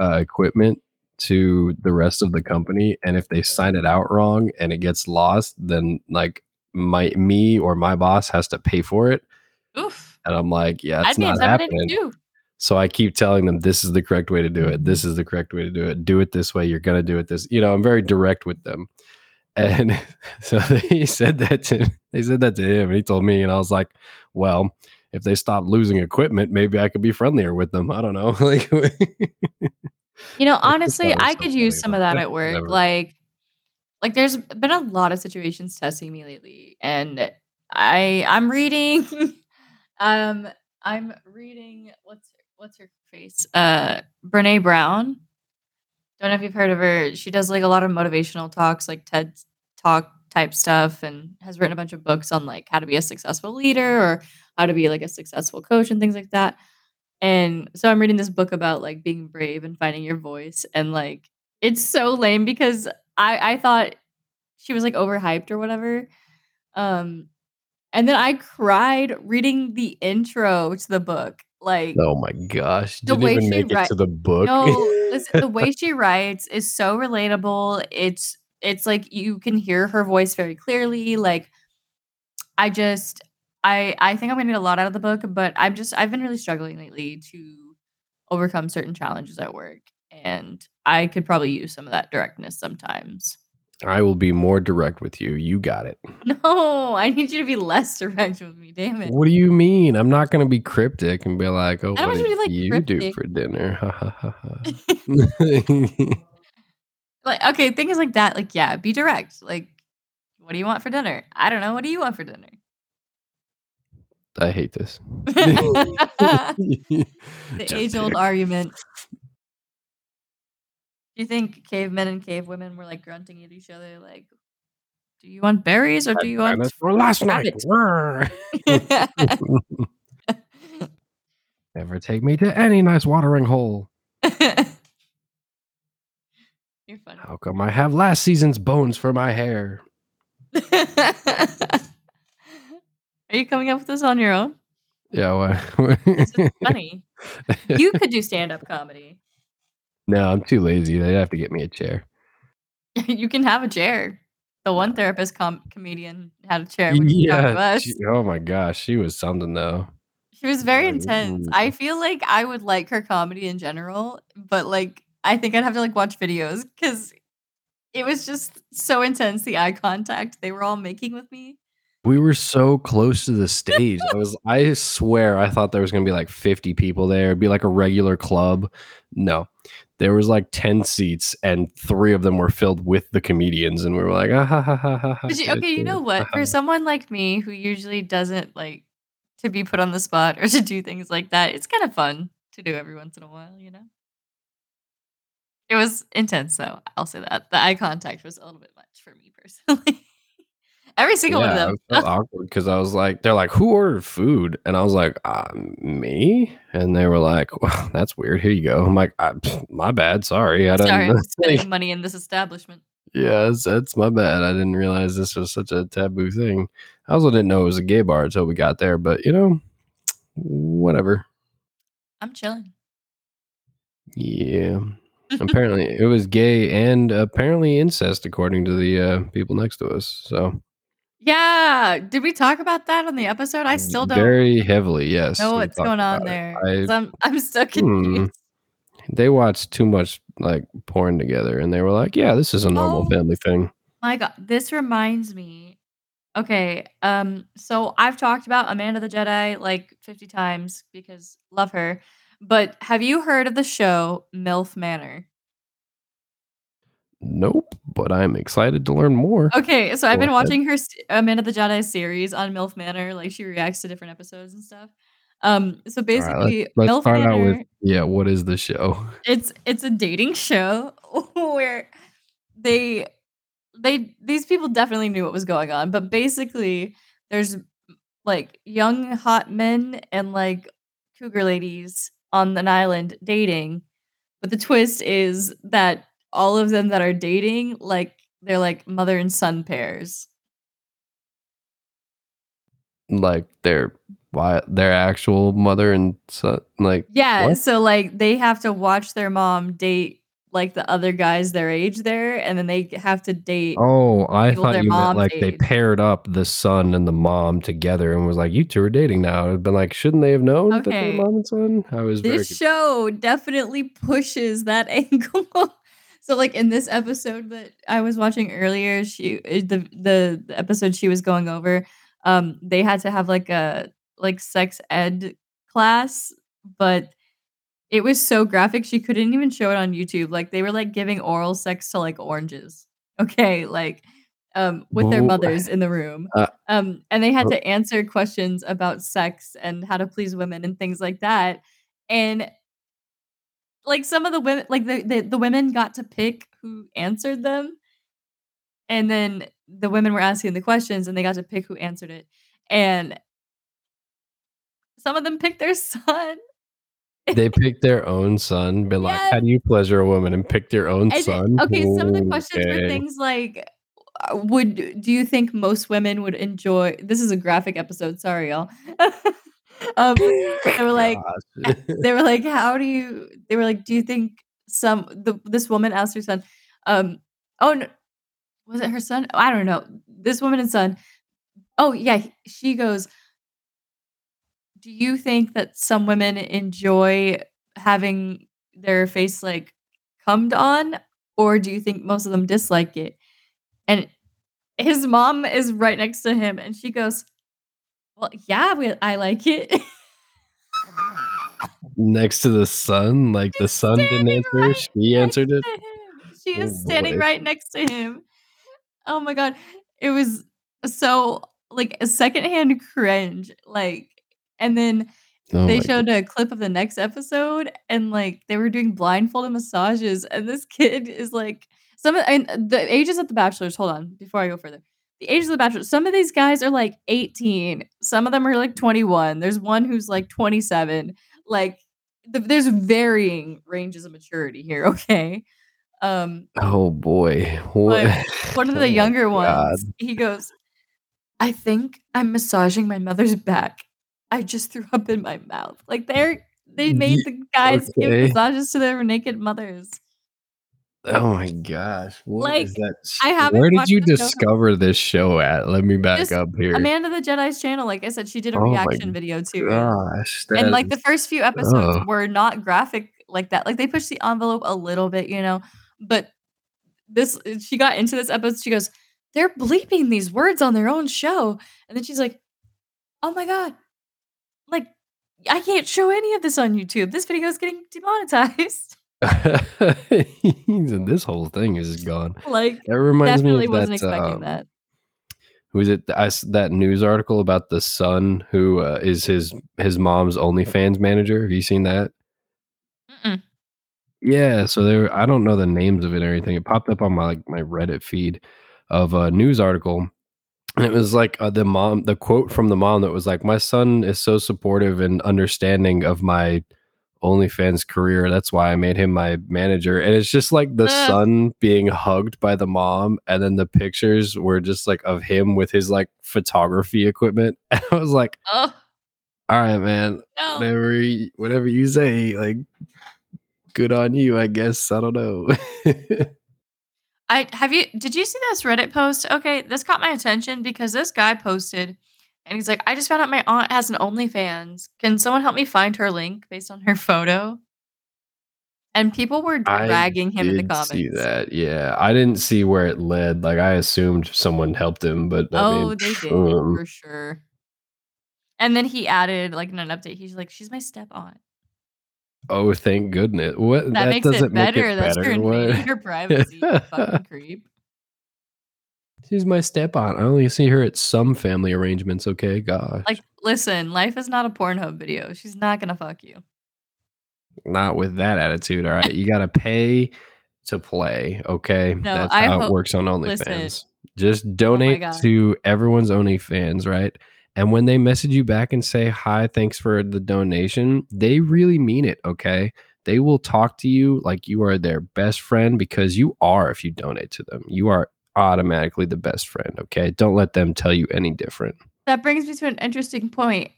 uh, equipment to the rest of the company, and if they sign it out wrong and it gets lost, then like my me or my boss has to pay for it. Oof. And I'm like, yeah, I'd it's not happening. So I keep telling them this is the correct way to do it. This is the correct way to do it. Do it this way. You're gonna do it this. You know, I'm very direct with them. And so they said that to they said that to him, and he told me, and I was like, well, if they stop losing equipment, maybe I could be friendlier with them. I don't know. Like, You know, honestly, thought it was I could use some of that at work. whatever. Like, like there's been a lot of situations testing me lately, and I I'm reading, um, I'm reading what's what's her face, uh, Brene Brown. Don't know if you've heard of her. She does like a lot of motivational talks, like TED talk type stuff, and has written a bunch of books on like how to be a successful leader or how to be like a successful coach and things like that. And so I'm reading this book about like being brave and finding your voice. And like it's so lame because I I thought she was like overhyped or whatever. Um and then I cried reading the intro to the book. Like oh my gosh, The didn't way even she make it to the book. no, listen, the way she writes is so relatable. It's it's like you can hear her voice very clearly. Like I just I I think I'm gonna get a lot out of the book, but I'm just I've been really struggling lately to overcome certain challenges at work. And I could probably use some of that directness sometimes. I will be more direct with you. You got it. No, I need you to be less direct with me, damn it. What do you mean? I'm not going to be cryptic and be like, "Oh, I what want you did to be, you like, do for dinner?" Ha ha ha ha. like okay, things like that. Like, yeah, be direct. Like, what do you want for dinner? I don't know. What do you want for dinner? I hate this. the age old argument. Do you think cavemen and cavewomen were like grunting at each other, like, do you want berries or do you want Dinosaur last night. Never take me to any nice watering hole. You're funny. How come I have last season's bones for my hair? Are you coming up with this on your own? Yeah? It's funny. You could do stand up comedy. No, I'm too lazy. They'd have to get me a chair. you can have a chair. The one therapist com- comedian had a chair when she talked to Yeah. she- oh my gosh, she was something though. She was very Like, intense. ooh. I feel like I would like her comedy in general, but like I think I'd have to like watch videos because it was just so intense. The eye contact they were all making with me. We were so close to the stage. I was I swear I thought there was gonna be like 50 people there. It'd be like a regular club. No. There was like 10 seats and three of them were filled with the comedians, and we were like, ah, ha, ha, ha, ha, ha, you, okay, you know what? ha, ha." For someone like me who usually doesn't like to be put on the spot or to do things like that, it's kind of fun to do every once in a while, you know? It was intense though. I'll say that. The eye contact was a little bit much for me personally. Every single one Yeah, of I them. felt awkward because I was like, they're like, "Who ordered food?" And I was like, uh, "Me." And they were like, "Well, that's weird. Here you go." I'm like, I, "My bad. Sorry. I Sorry, I'm didn't." spending money in this establishment. yeah, that's, that's my bad. I didn't realize this was such a taboo thing. I also didn't know it was a gay bar until we got there. But you know, whatever. I'm chilling. Yeah. apparently, it was gay and apparently incest, according to the uh, people next to us. So Yeah. Did we talk about that on the episode? I still don't very heavily, yes. know what's going on there. I I'm I'm Hmm. they watched too much like porn together and they were like, yeah, this is a normal Oh. family thing. My god, this reminds me. Okay, um, so I've talked about Amanda the Jedi like 50 times because love her. But have you heard of the show MILF Manor? Nope, but I'm excited to learn more. Okay, so I've been ahead. watching her st- Amanda the Jedi series on MILF Manor. Like she reacts to different episodes and stuff. Um, so All right, basically, let's, let's MILF start out with yeah, what is the show? it's it's a dating show where they they these people definitely knew what was going on, but basically there's like young hot men and like cougar ladies on an island dating. But the twist is that all of them that are dating, like they're like mother and son pairs. Like their why their actual mother and son like Yeah, What? so like they have to watch their mom date like the other guys their age there, and then they have to date. Oh, I thought their you meant like they paired up the son and the mom together and was like, you two are dating now. I'd been like, shouldn't they have known that they're mom and son? I was this show definitely pushes that angle. So like in this episode that I was watching earlier, she the the, the episode she was going over, um, they had to have like a like sex ed class, but it was so graphic she couldn't even show it on YouTube. Like they were like giving oral sex to like oranges. Okay, like um with their mothers in the room. Uh, Um and they had oh. to answer questions about sex and how to please women and things like that. And like some of the women like the, the the women got to pick who answered them and then the women were asking the questions and they got to pick who answered it and some of them picked their son they picked their own son, been like, Yes. how do you pleasure a woman and pick your own And, son? okay some of the questions were things like uh, would do you think most women would enjoy this is a graphic episode sorry y'all um they were like Gosh. they were like, "How do you?" They were like, "Do you think some the this woman asked her son, um, oh no, was it her son? I don't know. This woman and son. Oh yeah, she goes. Do you think that some women enjoy having their face like cummed on, or do you think most of them dislike it? And his mom is right next to him, and she goes, "Well, yeah, we, I like it." Next to the son, like the son didn't answer, right she answered it. next to him. She Oh, is standing boy. right next to him. Oh my god. It was so like a secondhand cringe. Like, and then Oh they showed a clip of the next episode and like they were doing blindfolded massages, and this kid is like some of and the ages of the bachelors, hold on, before I go further. The ages of the bachelor some of these guys are like 18, some of them are like 21. There's one who's like 27. Like th- there's varying ranges of maturity here, okay? Um Oh boy. What? one of Oh the my younger ones, he goes, I think I'm massaging my mother's back. I just threw up in my mouth. Like they're they made the guys give massages to their naked mothers. Oh my gosh. What is Like, that? I haven't Where did you the show. discover this show at? Let me back Just up here. Amanda the Jedi's channel, like I said, she did a Oh reaction video to it. Gosh. And like the first few episodes ugh. were not graphic like that. Like they pushed the envelope a little bit, you know. But this uh, she got into this episode, she goes, They're bleeping these words on their own show. And then she's like, Oh my god, like I can't show any of this on YouTube. This video is getting demonetized. this whole thing is gone. like That reminds me of wasn't that. expecting um, that. who is it? I that news article about the son who uh, is his his mom's OnlyFans manager. Have you seen that? Mm-mm. Yeah. So there, I don't know the names of it or anything. It popped up on my like my Reddit feed of a news article and it was like uh, the mom, the quote from the mom that was like, "My son is so supportive and understanding of my OnlyFans career. That's why I made him my manager." And it's just like the Ugh. son being hugged by the mom, and then the pictures were just like of him with his like photography equipment. And I was like, Oh "All right, man, no. whatever, you, whatever you say, like." Good on you, I guess. I don't know. I have you did you see this Reddit post? Okay, this caught my attention because this guy posted and he's like, I just found out my aunt has an OnlyFans. Can someone help me find her link based on her photo? And people were I dragging him in the comments. see that. Yeah, I didn't see where it led. Like I assumed someone helped him, but I Oh, mean, they did um, for sure. And then he added, like in an update, he's like, "She's my step aunt." oh, thank goodness. What That, makes it doesn't make better. it That's better. her privacy, fucking creep. She's my step aunt. I only see her at some family arrangements. Okay, gosh, Like, listen, life is not a Pornhub video. She's not gonna fuck you. not with that attitude. All right, you got to pay to play. Okay, No, that's I how it works on listen. Oh OnlyFans. Just oh donate God. to everyone's OnlyFans, right? And when they message you back and say hi, thanks for the donation, they really mean it. Okay, they will talk to you like you are their best friend because you are. If you donate to them, you are automatically the best friend. Okay, don't let them tell you any different. That brings me to an interesting point.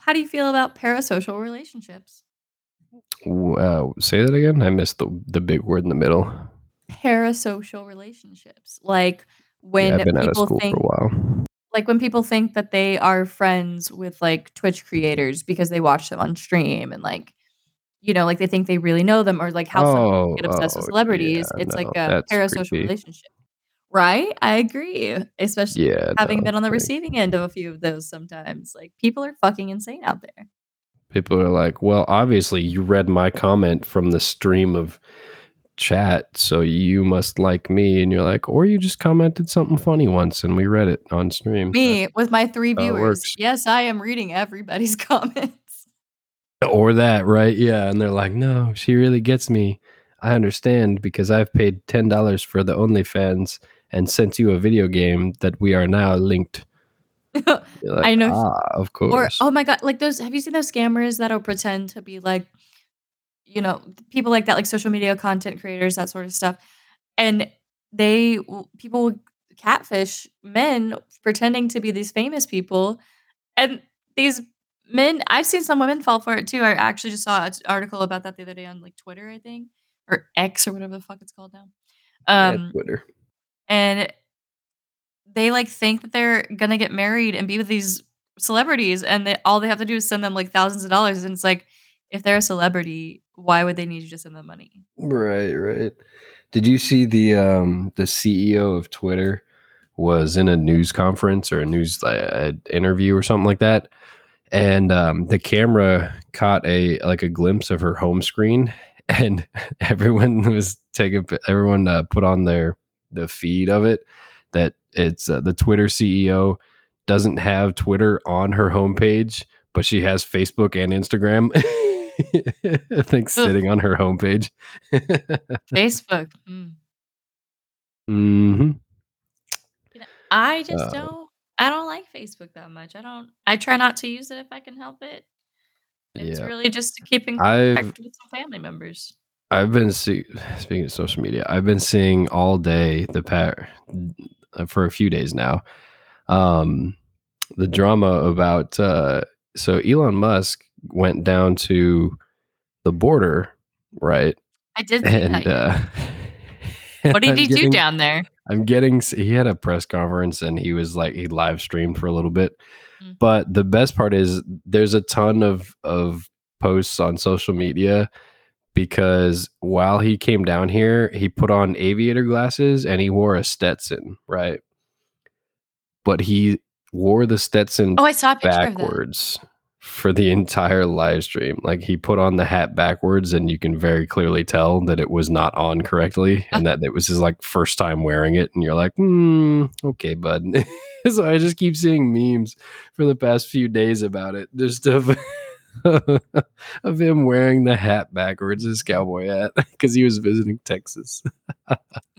How do you feel about parasocial relationships? Uh, say that again. I missed the the big word in the middle. Parasocial relationships, like when yeah, I've been out of people think for a while. like when people think that they are friends with like Twitch creators because they watch them on stream and like you know like they think they really know them or like how some Oh, get obsessed with oh, celebrities yeah, it's like a parasocial creepy. relationship right i agree especially Yeah, having no, been on the like, receiving end of a few of those sometimes like people are fucking insane out there people are like, well, obviously you read my comment from the stream of chat, so you must like me, and you're like, or you just commented something funny once and we read it on stream. me with my three viewers yes i am reading everybody's comments or that, right? Yeah, and they're like, no, she really gets me. I understand because I've paid ten dollars for the OnlyFans and sent you a video game that we are now linked. Like, I know. Ah, of course. Or oh my god, like those have you seen those scammers that'll pretend to be like you know, people like that like social media content creators that sort of stuff. And they people catfish men pretending to be these famous people and these men I've seen some women fall for it too. I actually just saw an article about that the other day on like Twitter, I think, or X or whatever the fuck it's called now. Yeah, Um Twitter. And they like think that they're gonna get married and be with these celebrities and they all they have to do is send them like thousands of dollars and it's like if they're a celebrity why would they need you to send them money Right, right. Did you see the um the CEO of Twitter was in a news conference or a news uh, interview or something like that, and um, the camera caught a like a glimpse of her home screen, and everyone was taking everyone uh, put on their the feed of it that it's uh, the Twitter CEO doesn't have Twitter on her homepage, but she has Facebook and Instagram. I think sitting on her homepage. facebook mm. hmm i just Uh, don't i don't like facebook that much i don't i try not to use it if i can help it it's Yeah. really just to keep in I've contact with some family members I've been see- speaking of social media. I've been seeing all day the pa- uh, for a few days now. Um, the drama about uh, so Elon Musk went down to the border, right? i did And that uh, what did he getting- do down there I'm getting he had a press conference and he was like he live streamed for a little bit. Mm. But the best part is there's a ton of of posts on social media because while he came down here, he put on aviator glasses and he wore a Stetson, right? But he wore the Stetson oh i saw a picture of that backwards for the entire live stream. Like he put on the hat backwards, and you can very clearly tell that it was not on correctly, and that it was his like first time wearing it. And you're like, hmm, okay, bud. so I just keep seeing memes for the past few days about it, just of of him wearing the hat backwards, his cowboy hat, because he was visiting Texas.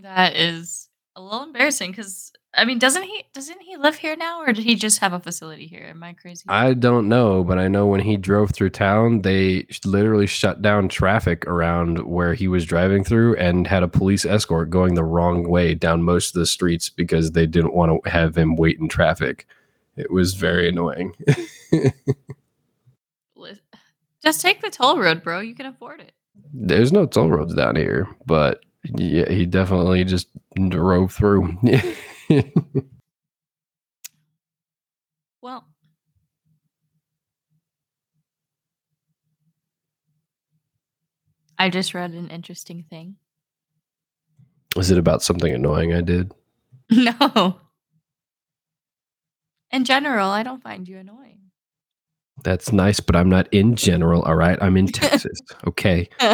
That is a little embarrassing because I mean, doesn't he doesn't he live here now, or did he just have a facility here? Am I crazy? I don't know, but I know when he drove through town, they literally shut down traffic around where he was driving through and had a police escort going the wrong way down most of the streets because they didn't want to have him wait in traffic. It was very annoying. Just take the toll road, bro. You can afford it. There's no toll roads down here, but yeah, he definitely just drove through. Well, I just read an interesting thing. Is it about something annoying I did? No. In general, I don't find you annoying. That's nice, but I'm not in general. All right. I'm in Texas. Okay.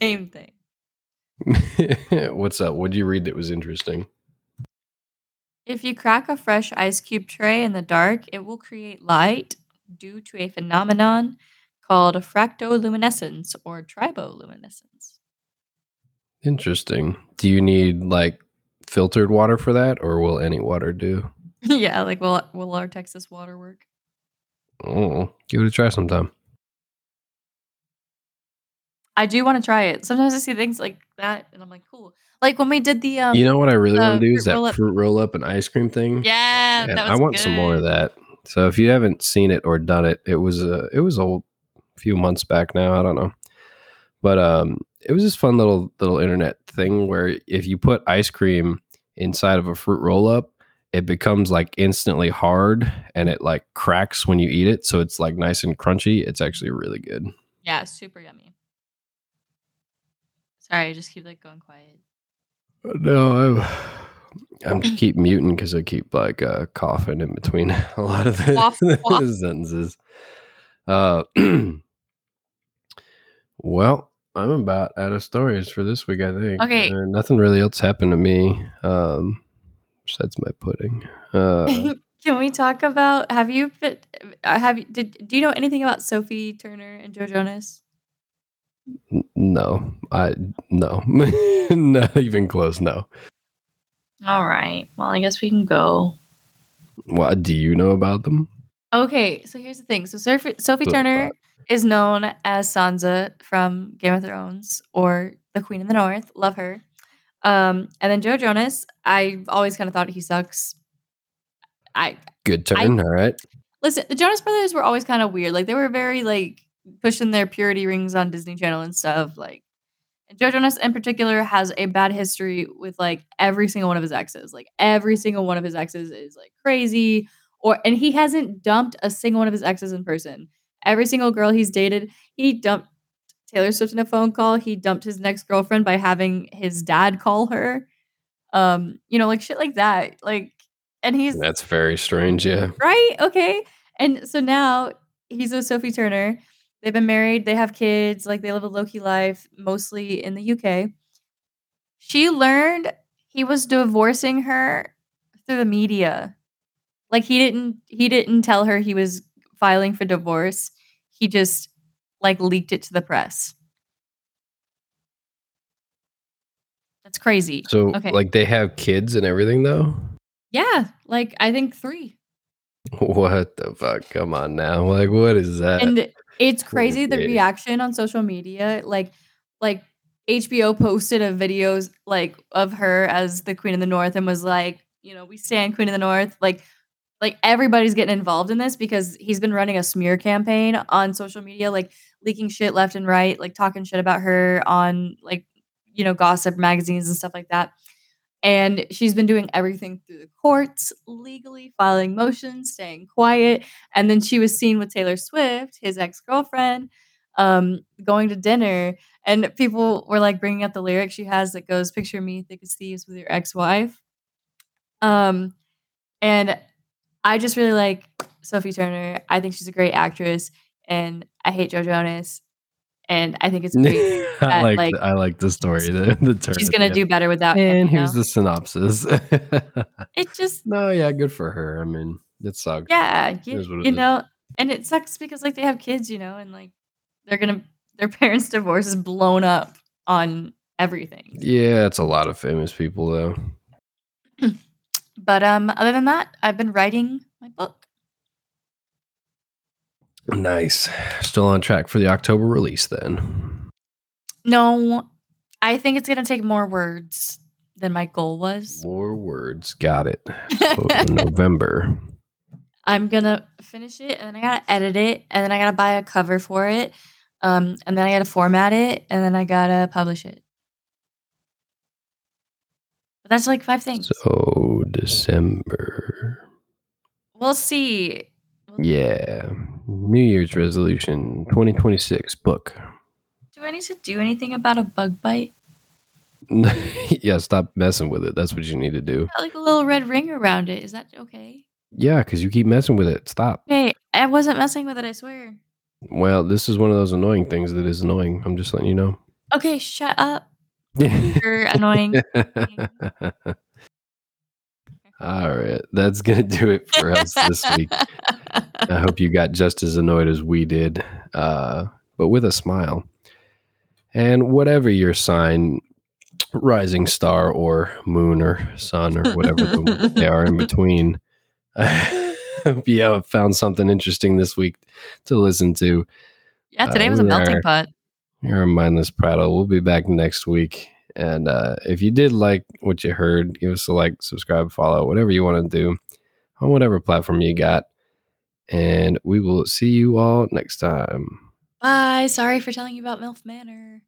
Same thing. What's up? What did you read that was interesting? If you crack a fresh ice cube tray in the dark, it will create light due to a phenomenon called fractoluminescence or triboluminescence. Interesting. Do you need like filtered water for that, or will any water do? yeah, like will will our Texas water work? Oh, give it a try sometime. I do want to try it. Sometimes I see things like that and I'm like, cool. Like when we did the um You know what I really want to do is that roll-up. fruit roll up and ice cream thing. Yeah, that I want some more of that. So if you haven't seen it or done it, it was a it was a few months back now. I don't know, but um, it was this fun little little internet thing where if you put ice cream inside of a fruit roll up, it becomes like instantly hard and it like cracks when you eat it. So it's like nice and crunchy. It's actually really good. Yeah, super yummy. Sorry, I just keep like going quiet. No, I'm I'm just keep muting because I keep like uh, coughing in between a lot of the, Quaff, quaff. sentences. Uh, well, I'm about out of stories for this week. I think. Okay. Uh, nothing really else happened to me. Um, besides my pudding. Uh, Can we talk about have you uh, have you did do you know anything about Sophie Turner and Joe Jonas? no, I no, not even close. No. All right. Well, I guess we can go. What do you know about them? Okay, so here's the thing. So Sophie, Sophie Turner is known as Sansa from Game of Thrones or the Queen of the North. Love her. Um, and then Joe Jonas, I've always kind of thought he sucks. I Good turn. All right. listen, the Jonas Brothers were always kind of weird. Like they were very like pushing their purity rings on Disney Channel and stuff. Like and Joe Jonas in particular has a bad history with like every single one of his exes. Like every single one of his exes is like crazy. Or and he hasn't dumped a single one of his exes in person. Every single girl he's dated, he dumped Taylor Swift in a phone call. He dumped his next girlfriend by having his dad call her. Um, you know, like shit like that. Like, and he's That's very strange. Yeah. right? Okay. And so now he's with Sophie Turner. They've been married, they have kids, like they live a low key life, mostly in the UK. She learned he was divorcing her through the media. Like he didn't he didn't tell her he was filing for divorce. He just like leaked it to the press. That's crazy. So Okay. like they have kids and everything though. Yeah, like I think 3. What the fuck? Come on now. Like what is that? and it's crazy the reaction on social media like like hbo posted a videos like of her as the queen of the north and was like you know we stand queen of the north like like everybody's getting involved in this because he's been running a smear campaign on social media like leaking shit left and right like talking shit about her on like you know gossip magazines and stuff like that and she's been doing everything through the courts legally filing motions staying quiet and then she was seen with Taylor Swift, his ex girlfriend, um, going to dinner. And people were like bringing up the lyric she has that goes, Picture me thick as thieves with your ex wife. Um, and I just really like Sophie Turner. I think she's a great actress. And I hate Joe Jonas. And I think it's great. I that, like I like the story. The, the turn She's at going the to end. do better without him. And you here's know? the synopsis. It just, no, yeah, good for her. I mean, it sucks. yeah, you, is what it you know, and it sucks because like they have kids, you know, and like they're gonna their parents' divorce is blown up on everything. Yeah, it's a lot of famous people though. but um, other than that, I've been writing my book. Nice. Still on track for the October release then. No, I think it's gonna take more words than my goal was. More words. Got it. So November. I'm gonna finish it and then I gotta edit it and then I gotta buy a cover for it. Um, and then I gotta format it and then I gotta publish it. But that's like five things. So December. we'll see. Yeah. New Year's resolution 2026 book. Do I need to do anything about a bug bite? yeah, stop messing with it. That's what you need to do. Got like a little red ring around it. Is that okay? Yeah, because you keep messing with it. Stop. Hey, I wasn't messing with it, I swear. Well, this is one of those annoying things that is annoying. I'm just letting you know. Okay, shut up. You're annoying. All right. That's going to do it for us this week. I hope you got just as annoyed as we did, uh, but with a smile. And whatever your sign, rising star or moon or sun or whatever the, they are in between, I hope you have found something interesting this week to listen to. Yeah, today Uh, was a melting are- pot. You're a mindless prattle. We'll be back next week. And uh, if you did like what you heard, give us a like, subscribe, follow, whatever you want to do on whatever platform you got. And we will see you all next time. Bye. Sorry for telling you about MILF Manor.